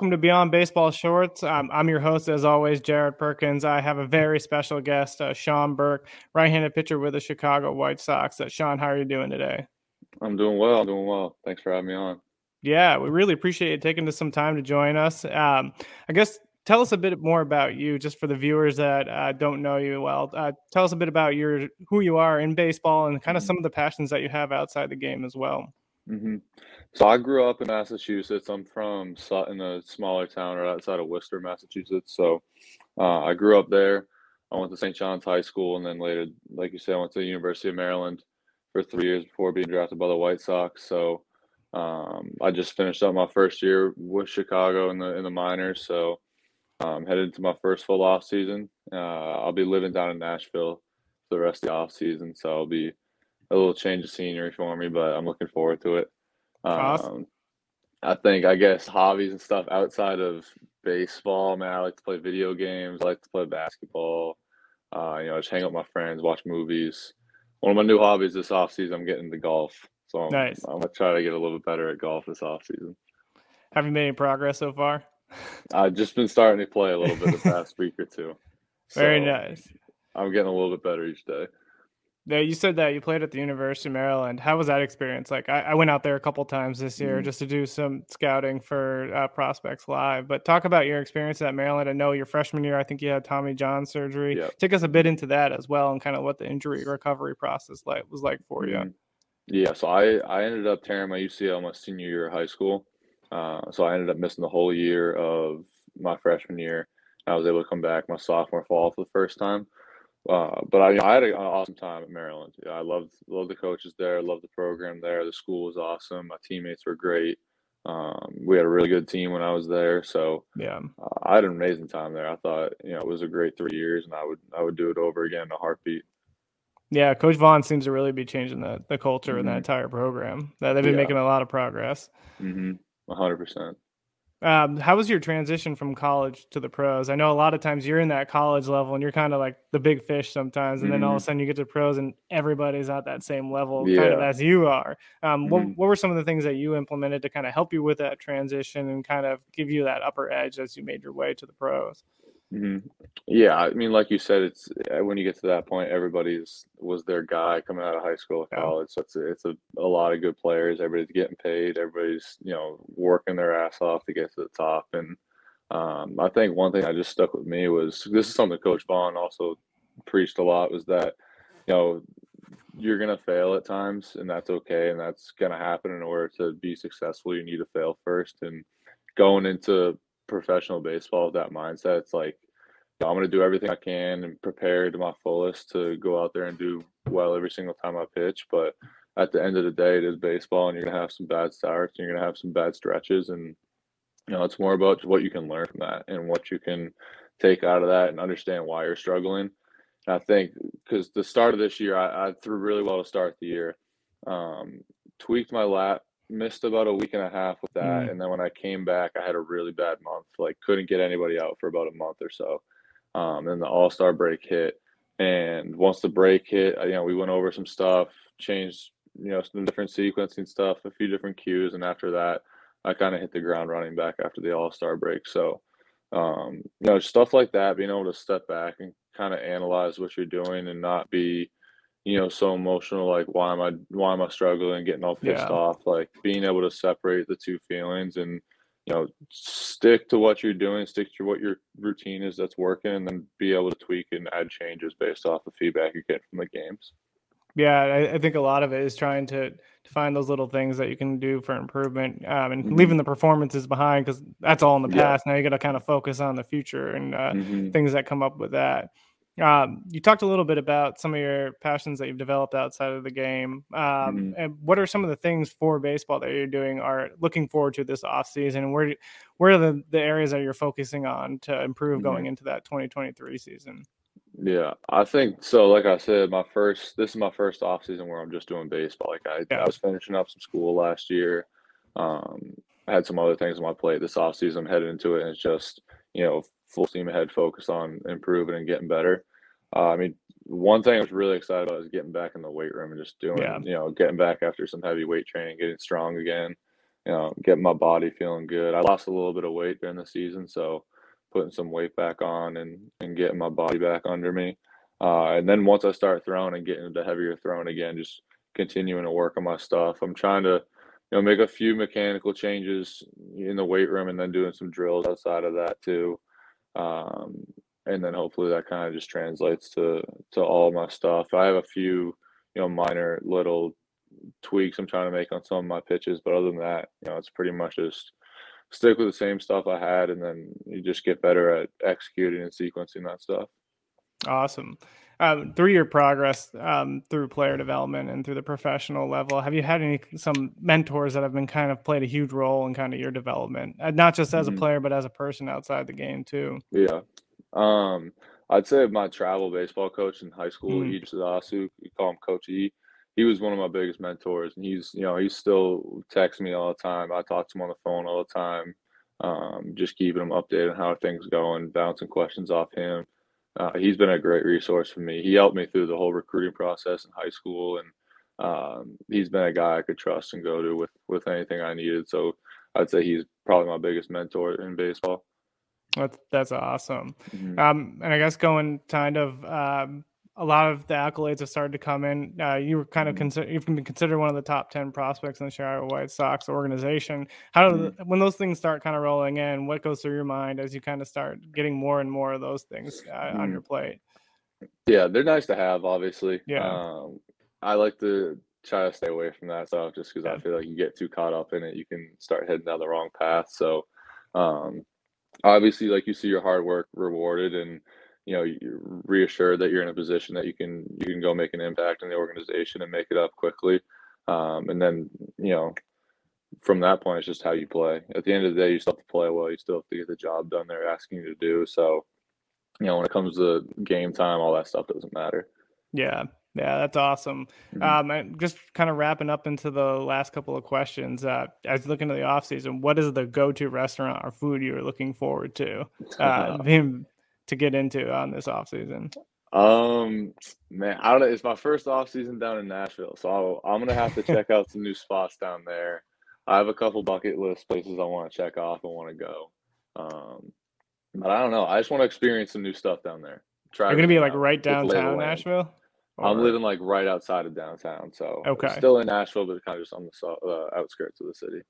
Welcome to Beyond Baseball Shorts. Um, I'm your host, as always, Jared Perkins. I have a very special guest, uh, Sean Burke, right-handed pitcher with the Chicago White Sox. Uh, Sean, how are you doing today? I'm doing well. I'm doing well. Thanks for having me on. Yeah, we really appreciate you taking some time to join us. Um, I guess tell us a bit more about you, just for the viewers that uh, don't know you well. Uh, tell us a bit about your who you are in baseball and kind of some of the passions that you have outside the game as well. hmm So I grew up in Massachusetts. I'm from Sutton, a smaller town right outside of Worcester, Massachusetts. So uh, I grew up there. I went to St. John's High School, and then later, like you said, I went to the University of Maryland for three years before being drafted by the White Sox. So um, I just finished up my first year with Chicago in the in the minors. So um, headed into my first full off season. Uh, I'll be living down in Nashville for the rest of the off season. So I'll be a little change of scenery for me, but I'm looking forward to it. Awesome. Um, I think I guess hobbies and stuff outside of baseball. Man, I like to play video games. I like to play basketball. Uh, you know, just hang out with my friends, watch movies. One of my new hobbies this off season, I'm getting into golf. So I'm, Nice. I'm gonna try to get a little bit better at golf this off season. Have you made any progress so far? I've just been starting to play a little bit the past week or two. Very nice. I'm getting a little bit better each day. Yeah, you said that you played at the University of Maryland. How was that experience? Like, I, I went out there a couple times this year Mhm. just to do some scouting for uh, Prospects Live. But talk about your experience at Maryland. I know your freshman year, I think you had Tommy John surgery. Yep. Take us a bit into that as well, and kind of what the injury recovery process like was like for you. Mhm. Yeah, so I I ended up tearing my UCL my senior year of high school. Uh, so I ended up missing the whole year of my freshman year. I was able to come back my sophomore fall for the first time. Uh, but I, I had an awesome time at Maryland. Yeah, I loved loved the coaches there, loved the program there. The school was awesome. My teammates were great. Um, we had a really good team when I was there, so Yeah. uh, I had an amazing time there. I thought you know it was a great three years, and I would I would do it over again in a heartbeat. Yeah, Coach Vaughn seems to really be changing the, the culture in that Mhm. entire program. That they've been Yeah. making a lot of progress. Mm-hmm. One hundred percent. Um, how was your transition from college to the pros? I know a lot of times you're in that college level and you're kind of like the big fish sometimes, and then all of a Mhm. sudden you get to pros and everybody's at that same level, kind of as you are. Um, what, Mhm. what were some of the things that you implemented to kind of help you with that transition and kind of give you that upper edge as you made your way to the pros? Hmm Yeah, I mean, like you said, it's uh, when you get to that point, everybody's was their guy coming out of high school or college. So it's a, it's a, a lot of good players. Everybody's getting paid. Everybody's you know working their ass off to get to the top. And um, I think one thing that just stuck with me was this is something Coach Vaughn also preached a lot was that you know you're gonna fail at times, and that's okay, and that's gonna happen. In order to be successful, you need to fail first. And going into professional baseball with that mindset, it's like I'm going to do everything I can and prepare to my fullest to go out there and do well every single time I pitch. But at the end of the day, it is baseball, and you're going to have some bad starts, and you're going to have some bad stretches, and you know it's more about what you can learn from that and what you can take out of that and understand why you're struggling. And I think because the start of this year, I, I threw really well to start the year. Um, tweaked my lat, missed about a week and a half with that, Mm. and then when I came back, I had a really bad month. Like couldn't get anybody out for about a month or so. Um, and the All Star break hit, and once the break hit, uh, you know, we went over some stuff, changed you know, some different sequencing stuff, a few different cues, and after that, I kind of hit the ground running back after the All Star break. So, um, you know, stuff like that, being able to step back and kind of analyze what you're doing and not be, you know, so emotional. Like, why am I, why am I struggling, getting all pissed Yeah. off? Like, being able to separate the two feelings and, you know, stick to what you're doing, stick to what your routine is that's working, and then be able to tweak and add changes based off the feedback you get from the games. Yeah, I, I think a lot of it is trying to, to find those little things that you can do for improvement um, and Mhm. leaving the performances behind because that's all in the Yeah. past. Now you got to kind of focus on the future and uh, Mhm. things that come up with that. Um, you talked a little bit about some of your passions that you've developed outside of the game. Um, Mhm. And what are some of the things for baseball that you're doing are looking forward to this off season? And where do- where are the, the areas that you're focusing on to improve going Mhm. into that 2023 season? Yeah, I think so. Like I said, my first this is my first off season where I'm just doing baseball. Like I, Yeah. I was finishing up some school last year. Um, I had some other things on my plate this off season. I'm headed into it, and it's just you know full steam ahead, focus on improving and getting better. Uh, I mean, one thing I was really excited about is getting back in the weight room and just doing Yeah. you know getting back after some heavy weight training, getting strong again. You know, getting my body feeling good. I lost a little bit of weight during the season, so putting some weight back on and and getting my body back under me. Uh, and then once I start throwing and getting into heavier throwing again, just continuing to work on my stuff. I'm trying to, you know, make a few mechanical changes in the weight room and then doing some drills outside of that too. Um, and then hopefully that kind of just translates to to all my stuff. I have a few, you know, minor little tweaks I'm trying to make on some of my pitches, but other than that, you know, it's pretty much just stick with the same stuff I had, and then you just get better at executing and sequencing that stuff. Awesome. Um, through your progress um, through player development and through the professional level, have you had any some mentors that have been kind of played a huge role in kind of your development, uh, not just as a Mhm. player but as a person outside the game too? Yeah. Um, I'd say my travel baseball coach in high school, Mm. Sudasu, we call him Coach E. He was one of my biggest mentors, and he's, you know, he's still texts me all the time. I talk to him on the phone all the time, um, just keeping him updated on how things going, bouncing questions off him. Uh, he's been a great resource for me. He helped me through the whole recruiting process in high school, and um, he's been a guy I could trust and go to with with anything I needed. So I'd say he's probably my biggest mentor in baseball. That's that's awesome. Mhm. Um, and I guess going kind of um, a lot of the accolades have started to come in. Uh, you were kind of Mhm. consider you've been considered one of the top ten prospects in the Chicago White Sox organization. How do Mhm. when those things start kind of rolling in? What goes through your mind as you kind of start getting more and more of those things uh, on Mhm. your plate? Yeah, they're nice to have, obviously. Yeah. Um, I like to try to stay away from that stuff just because Yeah. I feel like you get too caught up in it, you can start heading down the wrong path. So, um, obviously, like you see your hard work rewarded, and you know you're reassured that you're in a position that you can you can go make an impact in the organization and make it up quickly. Um, and then you know from that point, it's just how you play. At the end of the day, you still have to play well. You still have to get the job done they're asking you to do. So, you know, when it comes to game time, all that stuff doesn't matter. Yeah, yeah, that's awesome. Mhm. Um, just kind of wrapping up into the last couple of questions. Uh, as you look into the off season, what is the go-to restaurant or food you're looking forward to uh, to get into on this off season? Um, man, I don't know. It's my first off season down in Nashville, so I'll, I'm gonna have to check out some new spots down there. I have a couple bucket list places I want to check off and want to go. Um, but I don't know. I just want to experience some new stuff down there. Try You're gonna be like right get the lay of the downtown land. Nashville. I'm Or- living like right outside of downtown, so Okay. still in Nashville, but kind of just on the uh, outskirts of the city.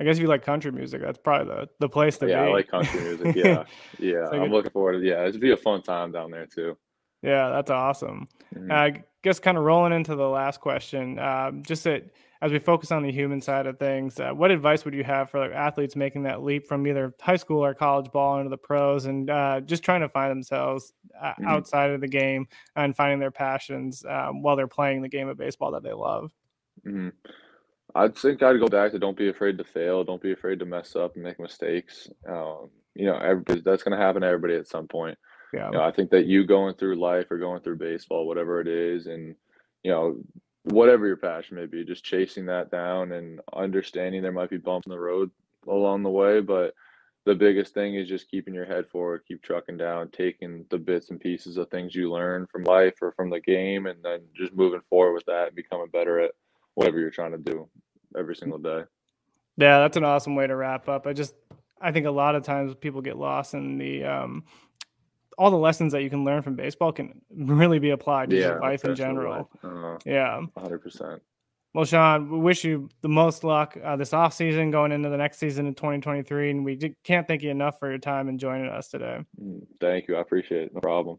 I guess if you like country music, that's probably the, the place to yeah, be. I like country music. Yeah, yeah. So I'm good- looking forward to. Yeah, it'd be a fun time down there too. Yeah, that's awesome. Mhm. I guess kind of rolling into the last question, um, just that as we focus on the human side of things, uh, what advice would you have for like, athletes making that leap from either high school or college ball into the pros and uh, just trying to find themselves uh, Mhm. outside of the game and finding their passions um, while they're playing the game of baseball that they love? hmm I think I'd go back to don't be afraid to fail, don't be afraid to mess up and make mistakes. Um, you know, everybody, that's going to happen to everybody at some point. Yeah. You know, I think that you going through life or going through baseball, whatever it is, and you know, whatever your passion may be, just chasing that down and understanding there might be bumps in the road along the way, but the biggest thing is just keeping your head forward, keep trucking down, taking the bits and pieces of things you learn from life or from the game, and then just moving forward with that and becoming better at whatever you're trying to do every single day. Yeah, that's an awesome way to wrap up. I just I think a lot of times people get lost in the um, all the lessons that you can learn from baseball can really be applied to yeah, life in general. Uh, yeah, hundred percent. Well, Sean, we wish you the most luck uh, this off season, going into the next season in 2023, and we can't thank you enough for your time and joining us today. Mm, thank you, I appreciate it. No problem.